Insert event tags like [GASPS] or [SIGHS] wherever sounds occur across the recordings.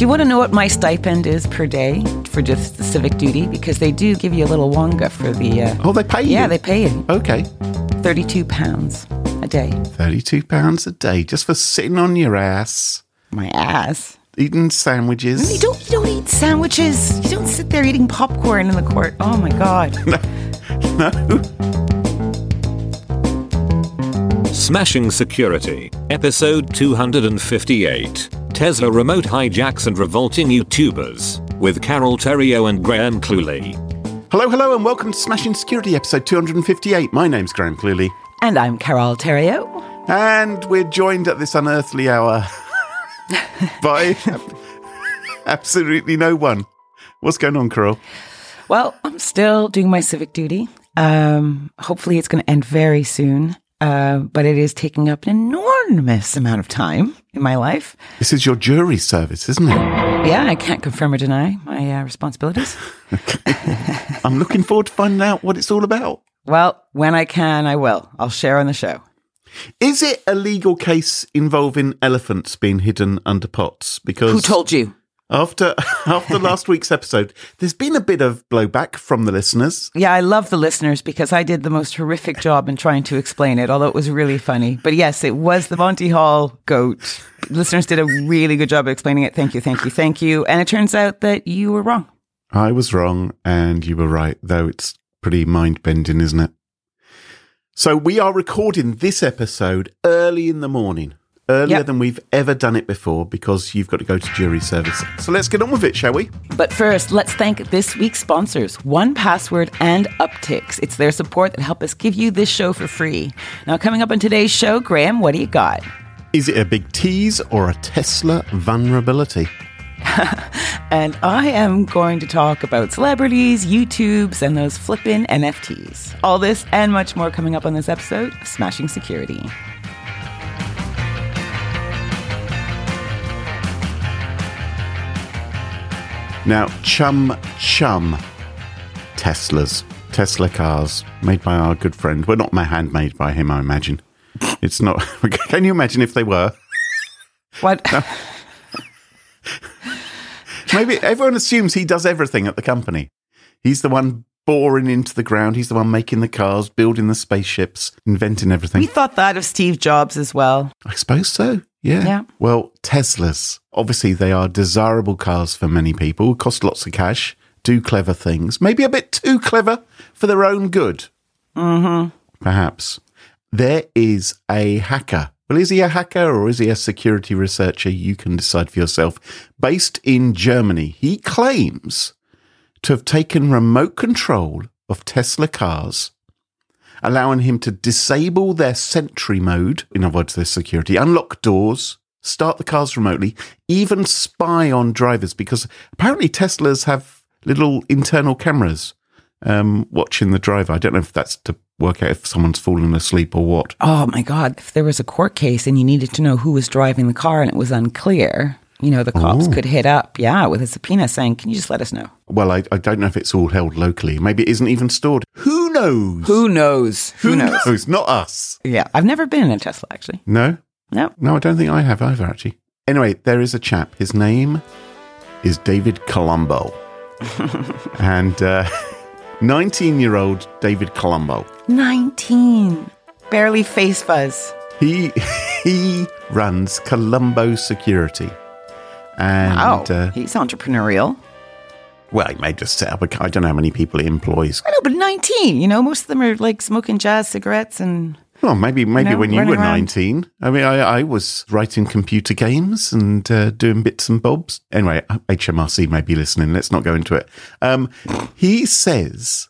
Do you want to know what my stipend is per day for just the civic duty? Because they do give you a little wonga for the. Uh, Oh, they pay you? yeah, they pay you Okay. thirty-two pounds a day. £32 a day just for sitting on your ass, My ass. eating sandwiches. You don't. You don't eat sandwiches. You don't sit there eating popcorn in the court. Oh my god. [LAUGHS] No. Smashing Security, episode 258. Tesla remote hijacks and revolting YouTubers, with Carole Theriault and Graham Cluley. Hello, hello, and welcome to Smashing Security, episode 258. My name's Graham Cluley, And I'm Carole Theriault. and we're joined at this unearthly hour [LAUGHS] by absolutely no one. What's going on, Carol? Well, I'm still doing my civic duty. Um, hopefully, it's going to end very soon. Uh, but it is taking up an enormous amount of time in my life. This is your jury service, isn't it? Yeah, I can't confirm or deny my uh, responsibilities. [LAUGHS] I'm looking forward to finding out what it's all about. well, when I can, I will. I'll share on the show. Is it a legal case involving elephants being hidden under pots? Because Who told you? After [LAUGHS] after [LAUGHS] last week's episode, there's been a bit of blowback from the listeners. Yeah, I love the listeners because I did the most horrific job in trying to explain it, although it was really funny. But yes, it was the Monty Hall goat. listeners did a really good job of explaining it. Thank you, thank you, thank you. And it turns out that you were wrong. I was wrong and you were right, though it's pretty mind bending, isn't it? So we are recording this episode early in the morning, earlier Yep. than we've ever done it before because you've got to go to jury service. So let's get on with it, shall we? But first, let's thank this week's sponsors, One Password and Uptycs. It's their support that help us give you this show for free. Now, coming up on today's show, Graham, what do you got? Is it a big tease or a Tesla vulnerability? [LAUGHS] And I am going to talk about celebrities, YouTubes, and those flippin' NFTs. All this and much more coming up on this episode of Smashing Security. Now, Chum Chum Teslas, Tesla cars made by our good friend. Well, not handmade by him, I imagine. It's not. [LAUGHS] Can you imagine if they were? What? [LAUGHS] Maybe everyone assumes he does everything at the company. He's the one boring into the ground. He's the one making the cars, building the spaceships, inventing everything. we thought that of Steve Jobs as well. I suppose so. Yeah. Yeah. Well, Teslas, obviously, they are desirable cars for many people, cost lots of cash, do clever things, maybe a bit too clever for their own good. Mm-hmm. Perhaps. There is a hacker. Well, is he a hacker or is he a security researcher? You can decide for yourself. Based in Germany, he claims to have taken remote control of Tesla cars allowing him to disable their sentry mode, in other words, their security, unlock doors, start the cars remotely, even spy on drivers, because apparently Teslas have little internal cameras um, watching the driver. I don't know if that's to work out if someone's fallen asleep or what. Oh my God. If there was a court case and you needed to know who was driving the car and it was unclear, you know, the cops Oh. could hit up, yeah, with a subpoena saying, can you just let us know? Well, I, I don't know if it's all held locally. Maybe it isn't even stored. Who knows? Who knows? Who, knows? Who's not us. Yeah. I've never been in a Tesla, actually. No? No. No, I don't think I have either, actually. Anyway, there is a chap. His name is David Colombo. [LAUGHS] and [LAUGHS] 19 year old David Colombo. 19. Barely face fuzz. He, [LAUGHS] he runs Colombo Security. And, Wow. uh, He's entrepreneurial. Well, he may just set up a, I don't know how many people he employs. I know, but 19, you know, most of them are like smoking jazz cigarettes and Well, maybe maybe know, when you were around. 19. I mean, I, I was writing computer games and uh, doing bits and bobs. Anyway, HMRC may be listening. Let's not go into it. Um, he says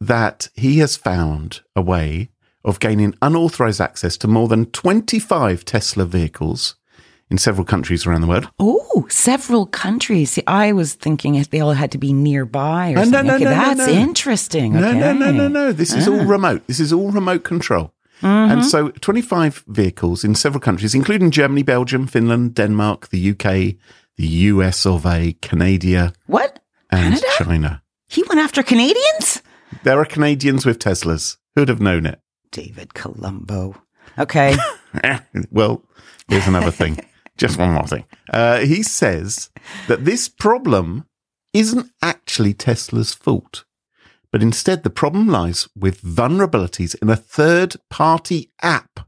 that he has found a way of gaining unauthorized access to more than 25 Tesla vehicles in several countries around the world. Oh, several countries. See, I was thinking if they all had to be nearby or No, no, something. no, okay, no, no, that's no. interesting. No, okay. no, no, no, no. This is all ah. remote. This is all remote control. And mm-hmm. so 25 vehicles in several countries, including Germany, Belgium, Finland, Denmark, the UK, the US of A, Canada, What? and Canada? China. He went after Canadians? There are Canadians with Teslas. Who'd have known it? David Colombo. Okay. [LAUGHS] well, here's another thing. [LAUGHS] just one more thing. Uh, he says that this problem isn't actually Tesla's fault, but instead the problem lies with vulnerabilities in a third party app,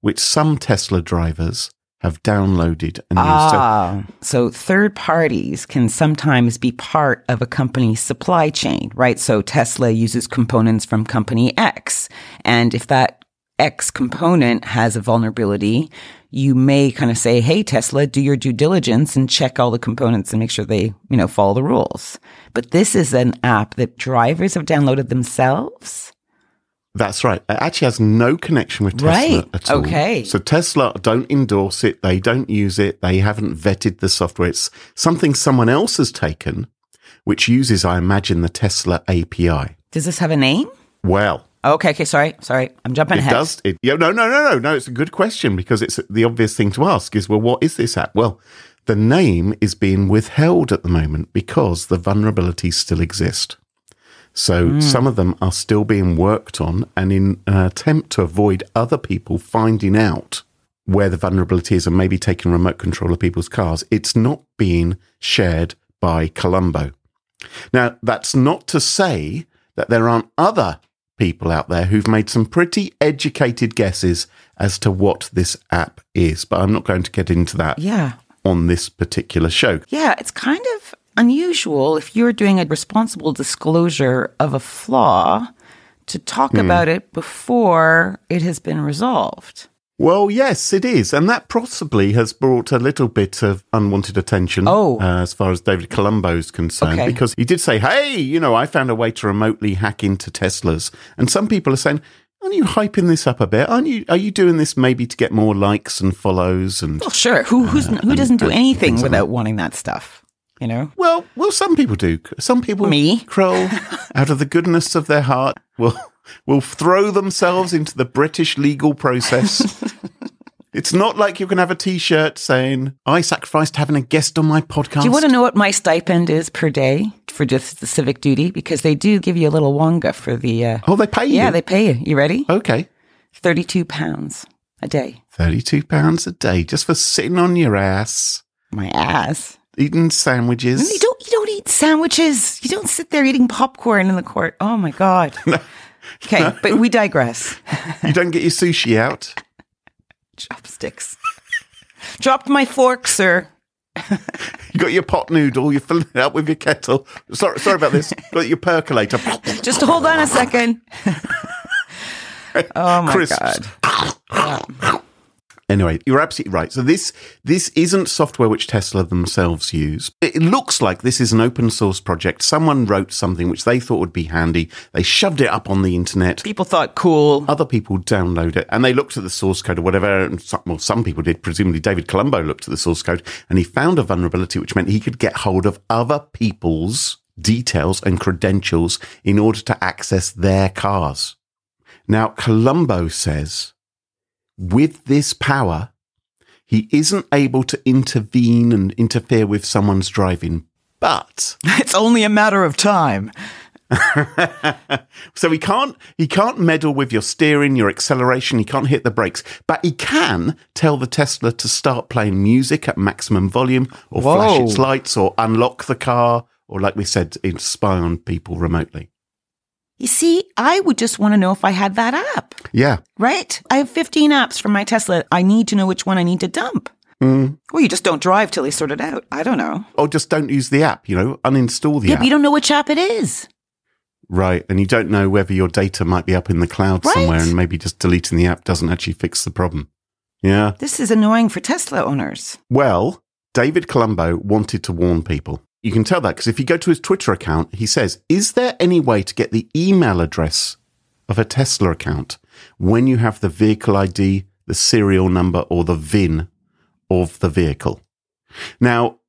which some Tesla drivers have downloaded and used. Ah, so third parties can sometimes be part of a company's supply chain, right? So Tesla uses components from company X. And if that X component has a vulnerability, you may kind of say, Hey, Tesla, do your due diligence and check all the components and make sure they, you know, follow the rules. But this is an app that drivers have downloaded themselves. That's right. It actually has no connection with Tesla Right. at all. Okay. So Tesla don't endorse it. They don't use it. They haven't vetted the software. It's something someone else has taken, which uses, I imagine, the Tesla API. Does this have a name? Well, Okay. Okay. Sorry. Sorry. I'm jumping it ahead. does. It, yeah, no, no, no, no, no. It's a good question because it's the obvious thing to ask is, well, what is this app? Well, the name is being withheld at the moment because the vulnerabilities still exist. So hmm. some of them are still being worked on, and in an attempt to avoid other people finding out where the vulnerability is and maybe taking remote control of people's cars, it's not being shared by Colombo. Now, that's not to say that there aren't other people out there who've made some pretty educated guesses as to what this app is, but I'm not going to get into that Yeah. on this particular show. Yeah, it's kind of unusual if you're doing a responsible disclosure of a flaw to talk Hmm. about it before it has been resolved. Well, yes, it is. And that possibly has brought a little bit of unwanted attention Oh. uh, as far as David Colombo's concerned, Okay. because he did say, hey, you know, I found a way to remotely hack into Teslas. And some people are saying, aren't you hyping this up a bit? Aren't you, are you doing this maybe to get more likes and follows? And Well, sure. Who who's, who doesn't do anything things like without wanting that stuff? You know? Well, well, some people do. Some people, Me? Kroll, [LAUGHS] out of the goodness of their heart, will will throw themselves into the British legal process. [LAUGHS] it's not like you can have a T-shirt saying "I sacrificed having a guest on my podcast." Do you want to know what my stipend is per day for just the civic duty? Because they do give you a little wonga for the. Uh, Oh, they pay you. yeah, they pay you. You ready? okay. Thirty-two pounds a day. Thirty-two pounds a day just for sitting on your ass, My ass. eating sandwiches. You don't. You don't eat sandwiches. You don't sit there eating popcorn in the court. Oh my god. [LAUGHS] Okay, but we digress. you don't get your sushi out. Chopsticks. Dropped my fork, sir. You got your pot noodle. You're filling it up with your kettle. Sorry, sorry about this. [LAUGHS] Got your percolator. Just hold on a second. [LAUGHS] oh my Crisps. god. [LAUGHS] Anyway, you're absolutely right. So this this isn't software which Tesla themselves use. It looks like this is an open source project. Someone wrote something which they thought would be handy. They shoved it up on the internet. People thought cool. Other people download it and they looked at the source code or whatever. And some, well, some people did. Presumably, David Colombo looked at the source code and he found a vulnerability which meant he could get hold of other people's details and credentials in order to access their cars. Now, Colombo says with this power, he isn't able to intervene and interfere with someone's driving, but [LAUGHS] It's only a matter of time. [LAUGHS] so he can't he can't meddle with your steering, your acceleration, he can't hit the brakes, but he can tell the Tesla to start playing music at maximum volume or flash its lights or unlock the car or like we said, spy on people remotely. You see, I would just want to know if I had that app, Yeah. right? I have 15 apps from my Tesla. I need to know which one I need to dump. Mm. Well, you just don't drive till you sort it out. I don't know. Or just don't use the app, you know, uninstall the Yeah, app. you don't know which app it is. Right. And you don't know whether your data might be up in the cloud Right. somewhere and maybe just deleting the app doesn't actually fix the problem. Yeah. This is annoying for Tesla owners. Well, David Colombo wanted to warn people. You can tell that because if you go to his Twitter account, he says, Is there any way to get the email address of a Tesla account when you have the vehicle ID, the serial number, or the VIN of the vehicle? Now,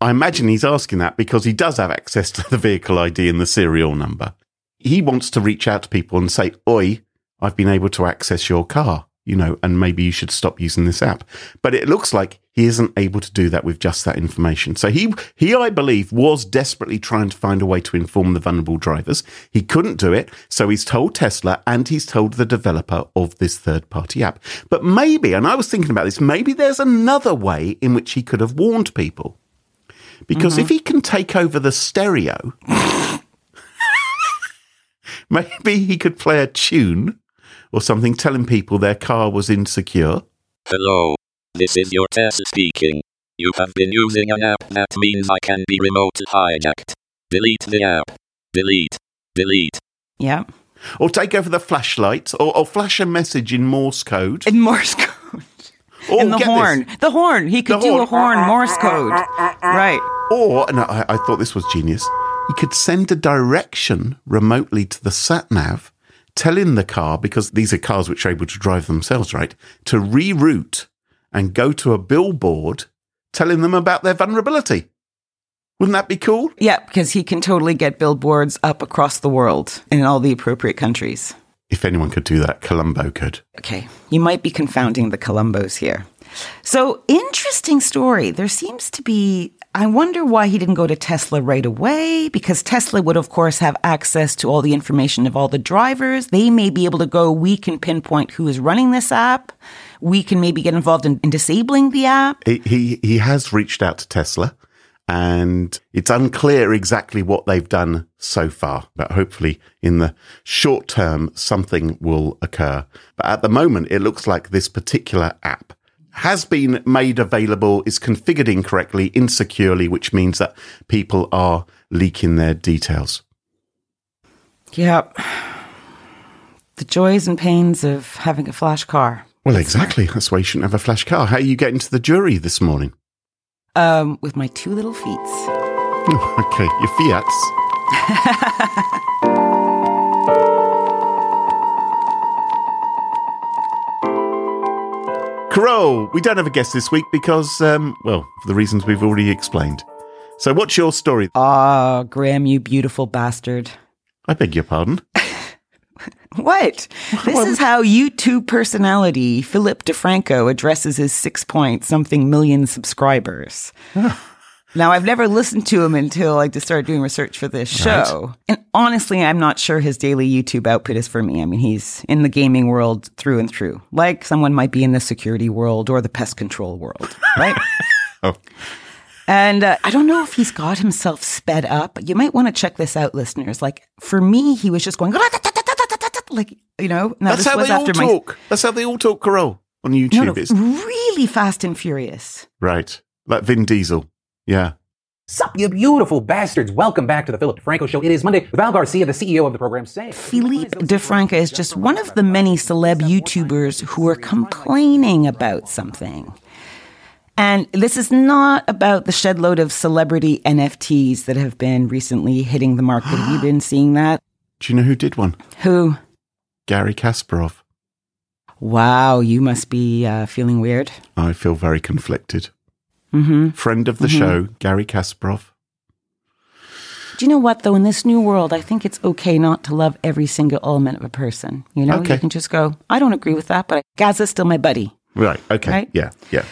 I imagine he's asking that because he does have access to [LAUGHS] the vehicle ID and the serial number. He wants to reach out to people and say, Oi, I've been able to access your car, you know, and maybe you should stop using this app. But it looks like he isn't able to do that with just that information. So he, he, I believe, was desperately trying to find a way to inform the vulnerable drivers. He couldn't do it. So he's told Tesla and he's told the developer of this third party app. But maybe, and I was thinking about this, maybe there's another way in which he could have warned people. Because Mm-hmm. if he can take over the stereo, [LAUGHS] maybe he could play a tune or something telling people their car was insecure. Hello. This is your Tess speaking. You have been using an app that means I can be remote hijacked. Delete the app. Delete. Delete. Yeah. Or take over the flashlight, or, or flash a message in Morse code. In Morse code. Or In the horn. this, The horn. He could The do a horn. horn Morse code. Right. Or, and I, I thought this was genius, you could send a direction remotely to the sat nav, telling the car, because these are cars which are able to drive themselves, right, to reroute and go to a billboard telling them about their vulnerability. Wouldn't that be cool? Yeah, because he can totally get billboards up across the world in all the appropriate countries. If anyone could do that, Colombo could. Okay, you might be confounding the Columbos here. So, interesting story. There seems to be, I wonder why he didn't go to Tesla right away, because Tesla would, of course, have access to all the information of all the drivers. They may be able to go, we can pinpoint who is running this app. We can maybe get involved in, in disabling the app. He, he, he has reached out to Tesla. And it's unclear exactly what they've done so far, but hopefully in the short term, something will occur. But at the moment, it looks like this particular app has been made available, is configured incorrectly, insecurely, which means that people are leaking their details. Yeah. The joys and pains of having a flash car. Well, exactly. That's why you shouldn't have a flash car. How are you getting to the jury this morning? Um, with my two little feet. okay, your Fiats. [LAUGHS] We don't have a guest this week because, um, well, for the reasons we've already explained. So, what's your story? Ah, Graham, you beautiful bastard. I beg your pardon. [LAUGHS] What? This is how YouTube personality Philip DeFranco addresses his six point something million subscribers. [LAUGHS] now, I've never listened to him until I just started doing research for this show. And honestly, I'm not sure his daily YouTube output is for me. I mean, he's in the gaming world through and through, like someone might be in the security world or the pest control world, right? [LAUGHS] Oh. And uh, I don't know if he's got himself sped up. You might want to check this out, listeners. Like for me, he was just going like you know. Now That's this how was they all after my talk. That's how they all talk, Carol, on YouTube. no, no, really fast and furious. right. Like Vin Diesel. Yeah. Sup, you beautiful bastards. Welcome back to the Philip DeFranco Show. It is Monday Val Garcia, the CEO of the program, saying Philippe DeFranco is just one of the many celeb YouTubers who are complaining about something. And this is not about the shed load of celebrity NFTs that have been recently hitting the market. Have you [GASPS] been seeing that? Do you know who did one? Who? Garry Kasparov. Wow, you must be uh, feeling weird. I feel very conflicted. Mm-hmm. Friend of the show, Garry Kasparov. Do you know what, though? In this new world, I think it's okay not to love every single element of a person. You know, Okay. you can just go, I don't agree with that, but Gaza's still my buddy. Right. Okay. Right? Yeah. Yeah.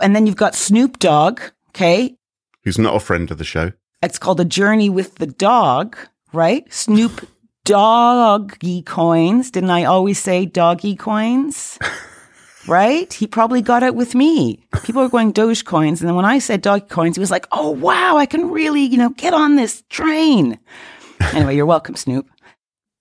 And then you've got Snoop Dogg, okay? Who's not a friend of the show? It's called A Journey with the Dog, right? Snoop [LAUGHS] Doggy coins. Didn't I always say doggy coins? [LAUGHS] right? He probably got it with me. People were going Doge coins. And then when I said doggy coins, he was like, oh, wow, I can really, you know, get on this train. Anyway, you're welcome, Snoop.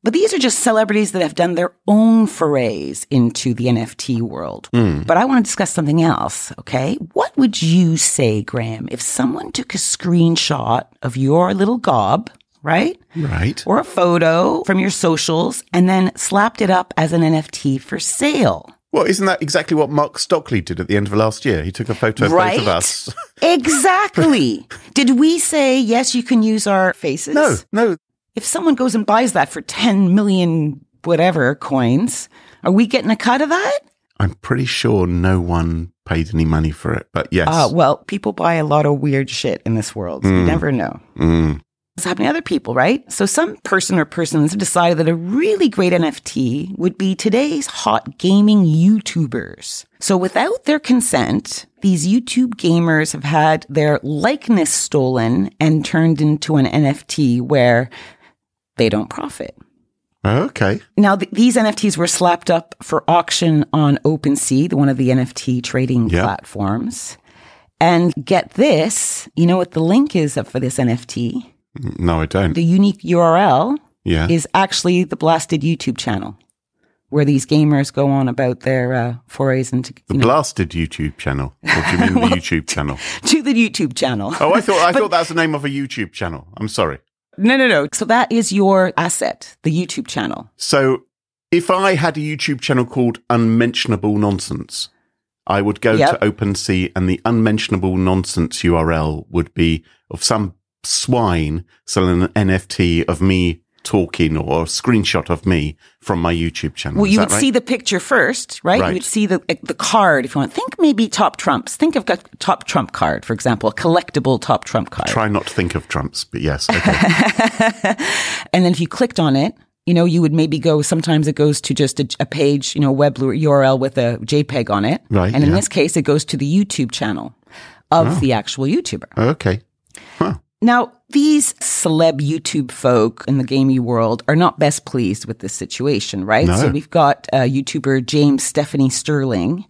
But these are just celebrities that have done their own forays into the NFT world. Hmm. But I want to discuss something else, okay? What would you say, Graham, if someone took a screenshot of your little gob, right? Right. Or a photo from your socials and then slapped it up as an NFT for sale? Well, isn't that exactly what Mark Stockley did at the end of last year? He took a photo of Right? both of us. [LAUGHS] Exactly. Did we say, yes, you can use our faces? No, no. If someone goes and buys that for 10 million whatever coins, are we getting a cut of that? I'm pretty sure no one paid any money for it. But yes. Uh, well, people buy a lot of weird shit in this world. so You never know. Mm. It's happening to other people, right? So some person or persons have decided that a really great NFT would be today's hot gaming YouTubers. So without their consent, these YouTube gamers have had their likeness stolen and turned into an NFT where they don't profit. Okay. Now, th- these NFTs were slapped up for auction on OpenSea, the- one of the NFT trading Yeah. platforms. And get this, you know what the link is up for this NFT? No, I don't. The unique URL yeah. is actually the Blasted YouTube channel, where these gamers go on about their uh, forays into the know, blasted YouTube channel. Or do you mean the [LAUGHS] YouTube channel? to the YouTube channel. Oh, I thought I thought that's the name of a YouTube channel. I'm sorry. No, no, no. So that is your asset, the YouTube channel. So, if I had a YouTube channel called Unmentionable Nonsense, I would go Yep. to OpenSea and the unmentionable nonsense URL would be of some swine selling an NFT of me talking or a screenshot of me from my YouTube channel. Well, Is you would right? see the picture first, right? Right. You would see the eh, the card if you want. Think maybe top trumps. Think of a top trump card, for example, a collectible top trump card. Try not to think of Trumps, but yes. Okay. [LAUGHS] And then if you clicked on it, you know, you would maybe go, sometimes it goes to just a, a page, you know, web URL with a JPEG on it. Right, And in yeah. this case, it goes to the YouTube channel of oh. the actual YouTuber. okay. Now, these celeb YouTube folk in the gaming world are not best pleased with this situation, right? No. So we've got uh, YouTuber James Stephanie Sterling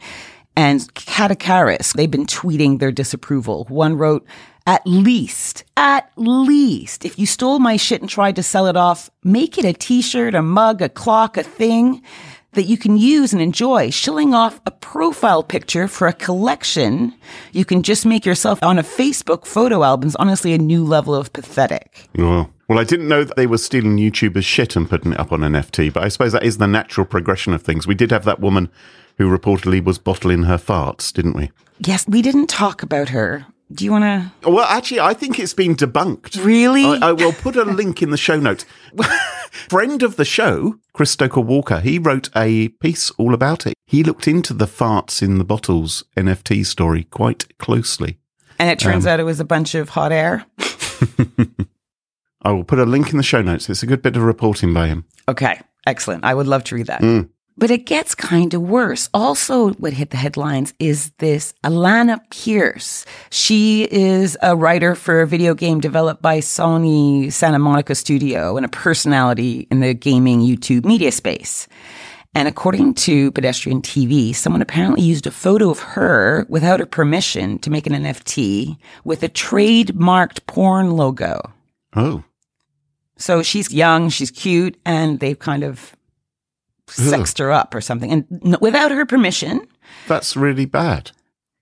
and Katakaris. They've been tweeting their disapproval. One wrote, at least, at least, if you stole my shit and tried to sell it off, make it a t-shirt, a mug, a clock, a thing that you can use and enjoy. Shilling off a profile picture for a collection you can just make yourself on a Facebook photo album is honestly a new level of pathetic. Well, well, I didn't know that they were stealing YouTubers' shit and putting it up on an NFT, but I suppose that is the natural progression of things. We did have that woman who reportedly was bottling her farts, didn't we? Yes, we didn't talk about her. Do you want to? Well, actually, I think it's been debunked. Really? I, I will put a link in the show notes. [LAUGHS] Friend of the show, Chris Stokel-Walker, he wrote a piece all about it. He looked into the farts in the bottles NFT story quite closely. And it turns um, out it was a bunch of hot air. [LAUGHS] I will put a link in the show notes. It's a good bit of reporting by him. Okay, excellent. I would love to read that. Mm. But it gets kind of worse. Also, what hit the headlines is this Alana Pierce. She is a writer for a video game developed by Sony Santa Monica Studio and a personality in the gaming YouTube media space. And according to Pedestrian TV, someone apparently used a photo of her without her permission to make an NFT with a trademarked porn logo. Oh, So she's young, she's cute, and they've kind of sexed her up or something. And n- without her permission. that's really bad.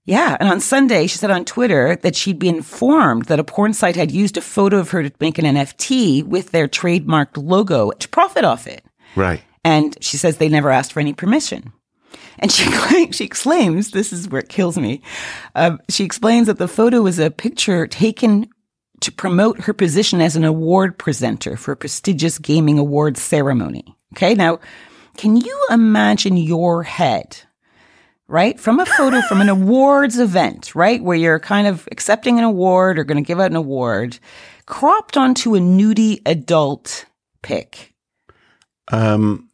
Yeah. And on Sunday, she said on Twitter that she'd been informed that a porn site had used a photo of her to make an NFT with their trademarked logo to profit off it. Right. And she says they never asked for any permission. And she [LAUGHS] she exclaims, "This is where it kills me." Uh, she explains that the photo was a picture taken to promote her position as an award presenter for a prestigious gaming awards ceremony. Okay, now can you imagine your head, right, from a photo from an awards event, right, where you're kind of accepting an award or going to give out an award, cropped onto a nudie adult pic? Um,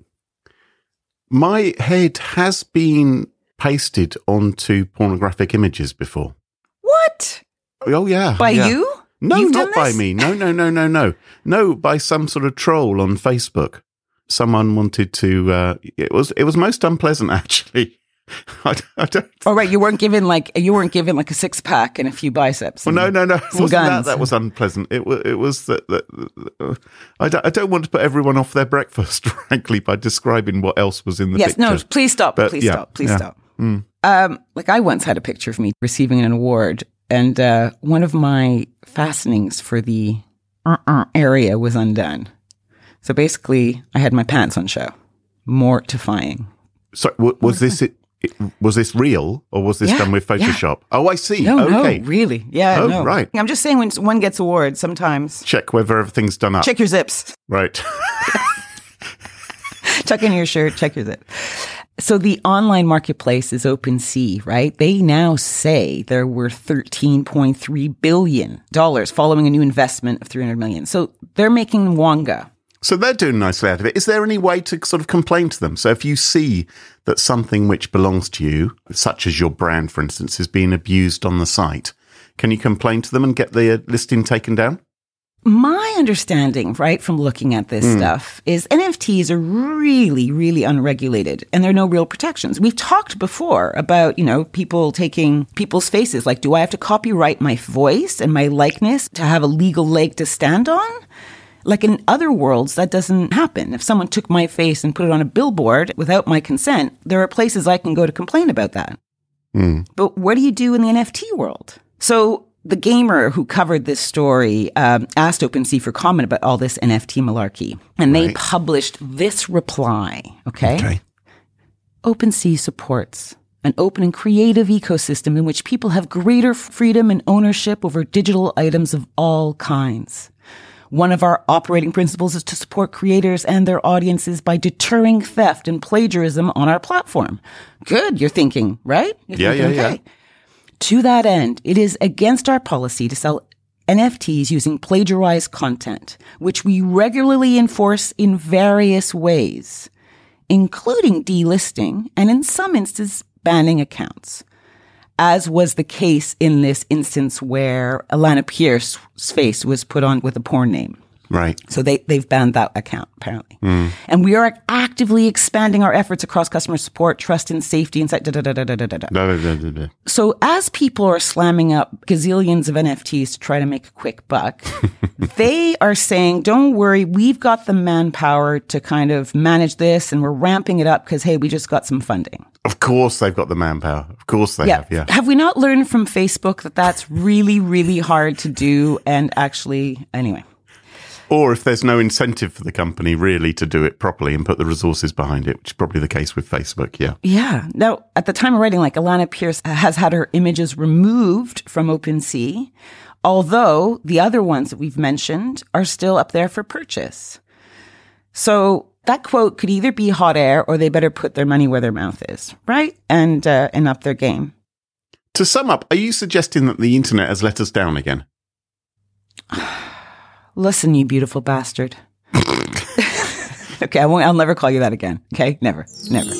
my head has been pasted onto pornographic images before. What Oh yeah, by yeah. you? No, You've not by me. No, no, no, no, no, no. By some sort of troll on Facebook. Someone wanted to. Uh, it was. It was most unpleasant, [LAUGHS] actually. I, I don't. Oh, right. You weren't given like you weren't given like a six pack and a few biceps. Well, no, no, no. It that. That was unpleasant. It was. It was that. that uh, I don't. I don't want to put everyone off their breakfast, [LAUGHS] frankly, by describing what else was in the Yes. picture. No. Please stop. But, please yeah, stop. Please yeah. stop. Um, like I once had a picture of me receiving an award, and uh, one of my fastenings for the uh-uh area was undone. So basically, I had my pants on show. Mortifying. So, w- was this it? it- Was this real or was this Yeah, done with yeah. Photoshop? Oh, I see. No, okay. no, really. Yeah. Oh, no. right. I'm just saying when one gets awards, sometimes Check whether everything's done up. check your zips. Right. [LAUGHS] [LAUGHS] tuck in your shirt, check your zip. So the online marketplace is OpenSea, right? They now say they're worth $13.3 billion following a new investment of 300 million. So they're making Wonga. So they're doing nicely out of it. Is there any way to sort of complain to them? So if you see that something which belongs to you, such as your brand, for instance, is being abused on the site, can you complain to them and get the uh, listing taken down? My understanding, right, from looking at this stuff is NFTs are really, really unregulated and there are no real protections. We've talked before about, you know, people taking people's faces. Like, do I have to copyright my voice and my likeness to have a legal leg to stand on? Like in other worlds, that doesn't happen. If someone took my face and put it on a billboard without my consent, there are places I can go to complain about that. But what do you do in the NFT world? So the gamer who covered this story um, asked OpenSea for comment about all this NFT malarkey, and they Right. published this reply. Okay? Okay. OpenSea supports an open and creative ecosystem in which people have greater freedom and ownership over digital items of all kinds. One of our operating principles is to support creators and their audiences by deterring theft and plagiarism on our platform. Good, you're thinking, right? You're Yeah, thinking, yeah, yeah. To that end, it is against our policy to sell NFTs using plagiarized content, which we regularly enforce in various ways, including delisting and in some instances banning accounts. As was the case in this instance where Alana Pierce's face was put on with a porn name. Right. So they, they've banned that account, apparently. And we are actively expanding our efforts across customer support, trust and safety, and da, da, da, da, da, da, da, da. So as people are slamming up gazillions of NFTs to try to make a quick buck, [LAUGHS] they are saying, don't worry, we've got the manpower to kind of manage this and we're ramping it up because, hey, we just got some funding. Of course they've got the manpower. Of course they have, yeah. Have we not learned from Facebook that that's really, really hard to do? And actually, anyway. Or if there's no incentive for the company really to do it properly and put the resources behind it, which is probably the case with Facebook, yeah. Yeah. Now, at the time of writing, like Alana Pierce has had her images removed from OpenSea, although the other ones that we've mentioned are still up there for purchase. So that quote could either be hot air or they better put their money where their mouth is, right? And, uh, and up their game. To sum up, are you suggesting that the internet has let us down again? [SIGHS] Listen, you beautiful bastard. [LAUGHS] okay, I won't, I'll never call you that again. Okay? Never, never.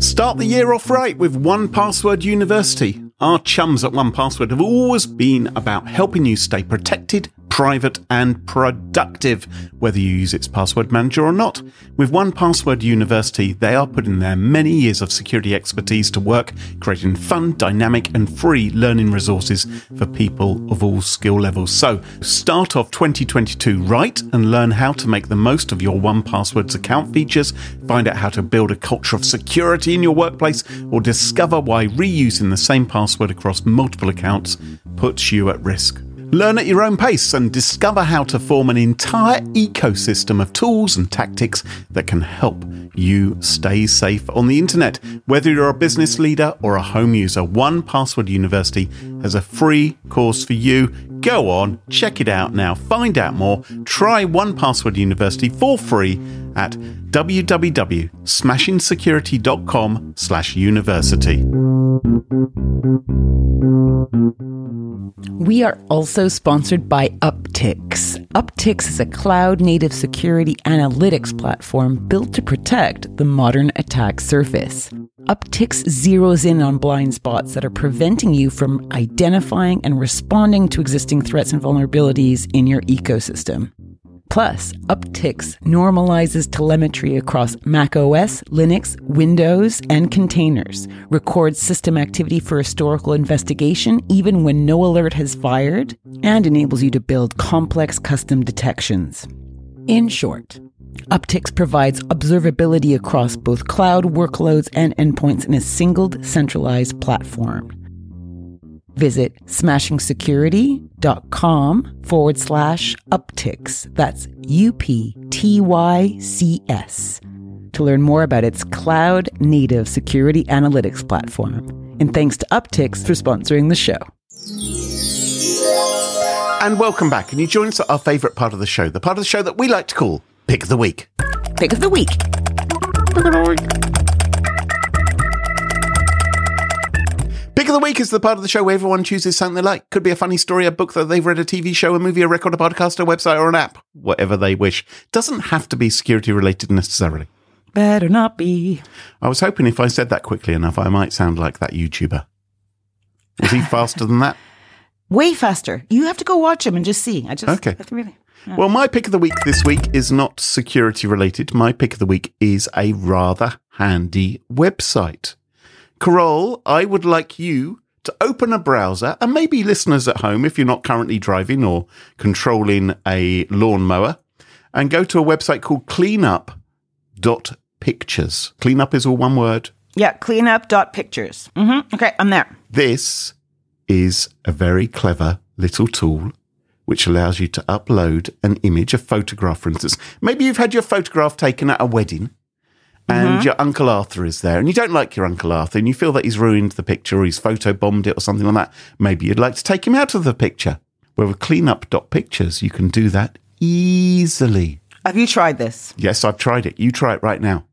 Start the year off right with One Password University. Our chums at One Password have always been about helping you stay protected, private, and productive, whether you use its password manager or not. With One Password University, they are putting their many years of security expertise to work, creating fun, dynamic, and free learning resources for people of all skill levels. So, start off 2022 right and learn how to make the most of your One Password's account features, find out how to build a culture of security in your workplace, or discover why reusing the same password across multiple accounts puts you at risk. Learn at your own pace and discover how to form an entire ecosystem of tools and tactics that can help you stay safe on the internet. Whether you're a business leader or a home user, One Password University has a free course for you. Go on, check it out now. Find out more. Try One Password University for free at www.smashingsecurity.com slash university. We are also sponsored by Uptycs. Uptycs is a cloud native security analytics platform built to protect the modern attack surface. Uptycs zeroes in on blind spots that are preventing you from identifying and responding to existing threats and vulnerabilities in your ecosystem. Plus, Uptycs normalizes telemetry across macOS, Linux, Windows, and containers, records system activity for historical investigation even when no alert has fired, and enables you to build complex custom detections. In short, Uptycs provides observability across both cloud workloads and endpoints in a single centralized platform. Visit smashingsecurity.com forward slash uptycs. That's U P T Y C S to learn more about its cloud native security analytics platform. And thanks to Uptycs for sponsoring the show. And welcome back. And you join us at our favourite part of the show, the part of the show that we like to call Pick of the Week. Pick of the week. Pick of the week is the part of the show where everyone chooses something they like. Could be a funny story, a book that they've read, a TV show, a movie, a record, a podcast, a website, or an app. Whatever they wish. Doesn't have to be security related necessarily. Better not be. I was hoping if I said that quickly enough, I might sound like that YouTuber. Was he faster than that? [LAUGHS] Way faster. You have to go watch him and just see. I just Okay. really. Well, my pick of the week this week is not security related. My pick of the week is a rather handy website. Carol, I would like you to open a browser and maybe listeners at home, if you're not currently driving or controlling a lawnmower, and go to a website called cleanup.pictures. Cleanup is all one word. Yeah, cleanup.pictures. Mm-hmm. Okay, I'm there. This is a very clever little tool which allows you to upload an image, a photograph, for instance. Maybe you've had your photograph taken at a wedding and your Uncle Arthur is there and you don't like your Uncle Arthur and you feel that he's ruined the picture or he's photobombed it or something like that. Maybe you'd like to take him out of the picture. Well, with cleanup.pictures, you can do that easily. Have you tried this? Yes, I've tried it. You try it right now.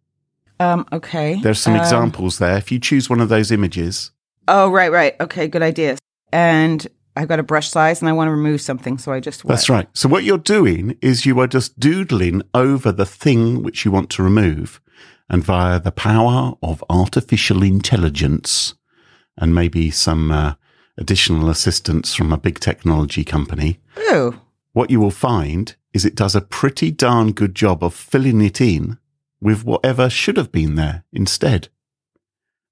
Um, okay. There's some Um, examples there. If you choose one of those images, Oh, right, right. Okay, good idea. And I've got a brush size and I want to remove something, so I just That's right. So what you're doing is you are just doodling over the thing which you want to remove, and via the power of artificial intelligence and maybe some uh, additional assistance from a big technology company, Ooh. what you will find is it does a pretty darn good job of filling it in with whatever should have been there instead.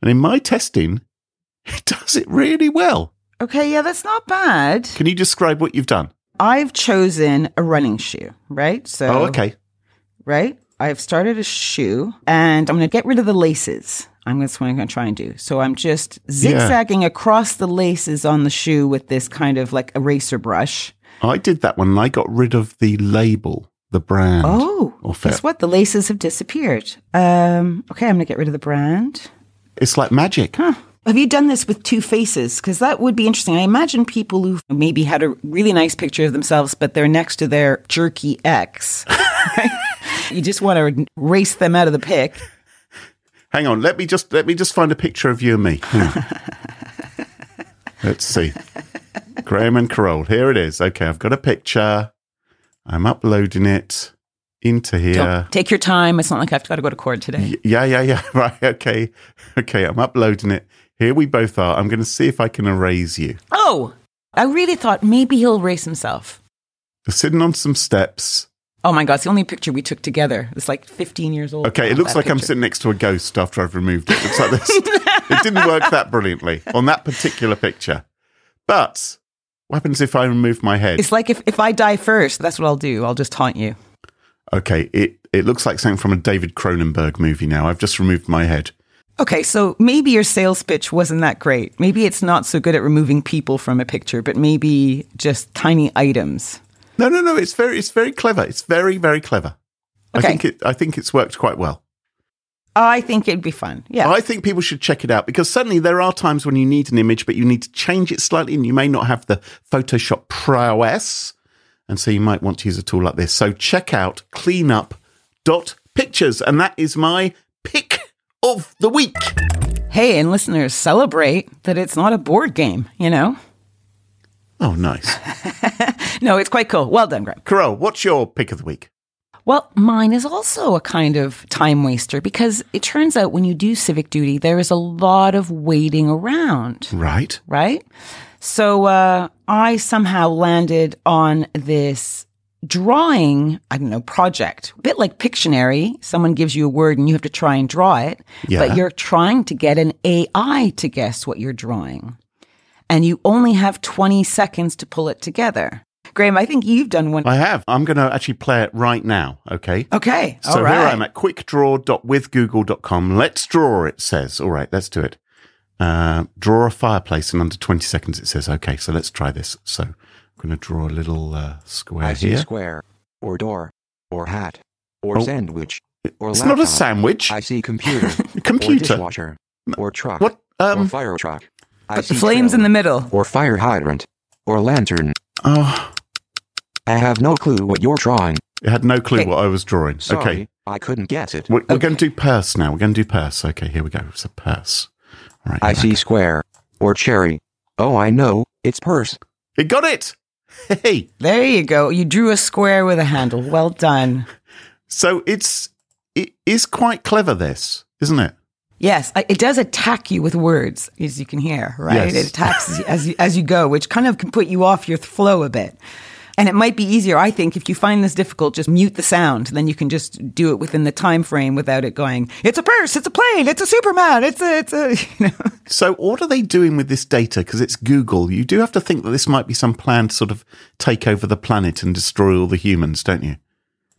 And in my testing, [LAUGHS] it does it really well. Okay, yeah, that's not bad. Can you describe what you've done? I've chosen a running shoe, right? So, Oh, okay. right? I've started a shoe and I'm going to get rid of the laces. I'm that's what I'm going to try and do. So I'm just zigzagging across the laces on the shoe with this kind of like eraser brush. I did that one and I got rid of the label, the brand. Oh, guess what? The laces have disappeared. Um, okay, I'm going to get rid of the brand. It's like magic. Huh. Have you done this with two faces? Because that would be interesting. I imagine people who maybe had a really nice picture of themselves, but they're next to their jerky ex. [LAUGHS] right? You just want to race them out of the pic. Hang on, let me just let me just find a picture of you and me. [LAUGHS] Let's see. Graham and Carol. Here it is. Okay, I've got a picture. I'm uploading it into here. Don't take your time. It's not like I've got to go to court today. Y- Yeah, yeah, yeah. [LAUGHS] Right. Okay. Okay, I'm uploading it. Here we both are. I'm going to see if I can erase you. Oh, I really thought maybe he'll erase himself. Sitting on some steps. Oh my God, it's the only picture we took together. It's like 15 years old. Okay, now, it looks like I'm sitting next to a ghost after I've removed it. It looks like this. it didn't work that brilliantly on that particular picture. But what happens if I remove my head? It's like if, if I die first, that's what I'll do. I'll just haunt you. Okay, it, it looks like something from a David Cronenberg movie now. I've just removed my head. Okay, so maybe your sales pitch wasn't that great. Maybe it's not so good at removing people from a picture, but maybe just tiny items. No, no, no. It's very, it's very clever. It's very, very clever. I Okay. think it. I think it's worked quite well. I think it'd be fun. Yeah. I think people should check it out because suddenly there are times when you need an image, but you need to change it slightly, and you may not have the Photoshop prowess, and so you might want to use a tool like this. So check out cleanup.pictures, and that is my pick of the week. hey, and listeners, celebrate that it's not a board game, you know? Oh, nice. [LAUGHS] No, it's quite cool. Well done, Greg. Carol, what's your pick of the week? Well, mine is also a kind of time waster because it turns out when you do civic duty, there is a lot of waiting around. Right. right? So uh, I somehow landed on this drawing, I don't know, project. A bit like Pictionary. Someone gives you a word and you have to try and draw it, Yeah. but you're trying to get an AI to guess what you're drawing. And you only have 20 seconds to pull it together. Graham, I think you've done one. I have. I'm going to actually play it right now. Okay. Okay. So all right. here I'm at quickdraw.withgoogle.com. Let's draw, it says. All right, let's do it. Uh, draw a fireplace in under 20 seconds, it says. Okay, so let's try this. So I'm going to draw a little uh, square I see here. square, or door, or hat, or Oh. sandwich, or It's not a sandwich. I see computer, [LAUGHS] computer. or Computer. dishwasher, or truck, What? or Um, fire truck. I Put the see flames in the middle. or fire hydrant, or lantern. oh, I have no clue what you're drawing. It had no clue Okay. what I was drawing. Sorry, Okay. I couldn't get it. We're, we're going to do purse now. We're going to do purse. Okay, here we go. It's a purse. All right. I see go. square. Or cherry. Oh, I know. It's purse. It got it. [LAUGHS] Hey. There you go. You drew a square with a handle. Well done. [LAUGHS] So it's it is quite clever. This isn't it? Yes, it does attack you with words, as you can hear, right? Yes. It attacks you as you, as you go, which kind of can put you off your flow a bit. And it might be easier, I think, if you find this difficult, just mute the sound. Then you can just do it within the time frame without it going. It's a purse. It's a plane. It's a Superman. It's a. It's a. [LAUGHS] You know. So what are they doing with this data? Because it's Google. You do have to think that this might be some plan to sort of take over the planet and destroy all the humans, don't you?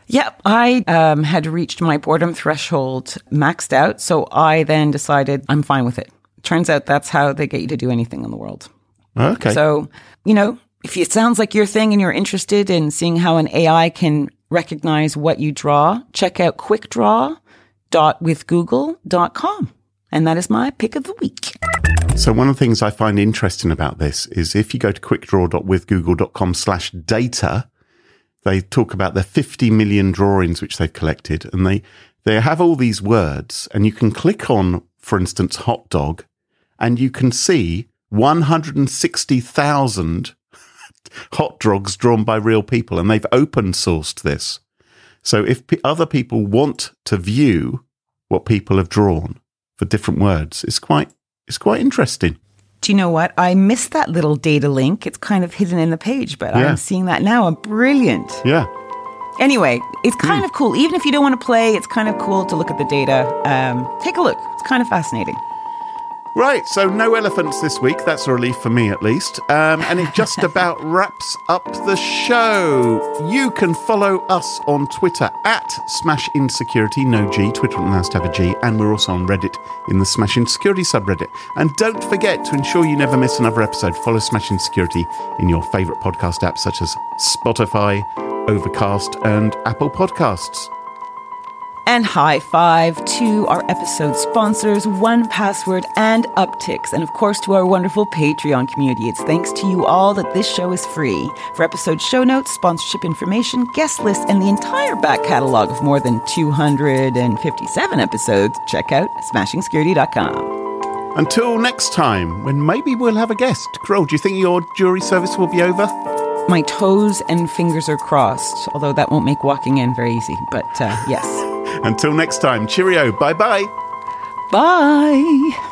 Yep, I um, had reached my boredom threshold maxed out, so I then decided I'm fine with it. Turns out that's how they get you to do anything in the world. Okay. So, you know, if it sounds like your thing and you're interested in seeing how an AI can recognize what you draw, check out quickdraw.withgoogle.com. And that is my pick of the week. So one of the things I find interesting about this is if you go to quickdraw.withgoogle.com slash data, they talk about the 50 million drawings which they've collected and they, they have all these words and you can click on, for instance, hot dog and you can see 160,000 [LAUGHS] hot dogs drawn by real people and they've open sourced this. So if p- other people want to view what people have drawn for different words, it's quite it's quite interesting. Do you know what? I missed that little data link. It's kind of hidden in the page, but Yeah. I'm seeing that now. Brilliant. Yeah. Anyway, it's kind of cool. Even if you don't want to play, it's kind of cool to look at the data. Um, take a look. It's kind of fascinating. Right, so no elephants this week. That's a relief for me, at least. Um, and it just [LAUGHS] about wraps up the show. You can follow us on Twitter at Smashin Security, no G. Twitter allows to have a G. And we're also on Reddit in the Smashing Security subreddit. And don't forget to ensure you never miss another episode, follow Smashing Security in your favourite podcast apps such as Spotify, Overcast, and Apple Podcasts. And high five to our episode sponsors, 1Password and Uptycs, and of course to our wonderful Patreon community. It's thanks to you all that this show is free. For episode show notes, sponsorship information, guest lists, and the entire back catalog of more than 257 episodes, check out smashingsecurity.com. Until next time, when maybe we'll have a guest. Carole, do you think your jury service will be over? My toes and fingers are crossed, although that won't make walking in very easy, but uh, yes. Until next time, cheerio. Bye bye. Bye.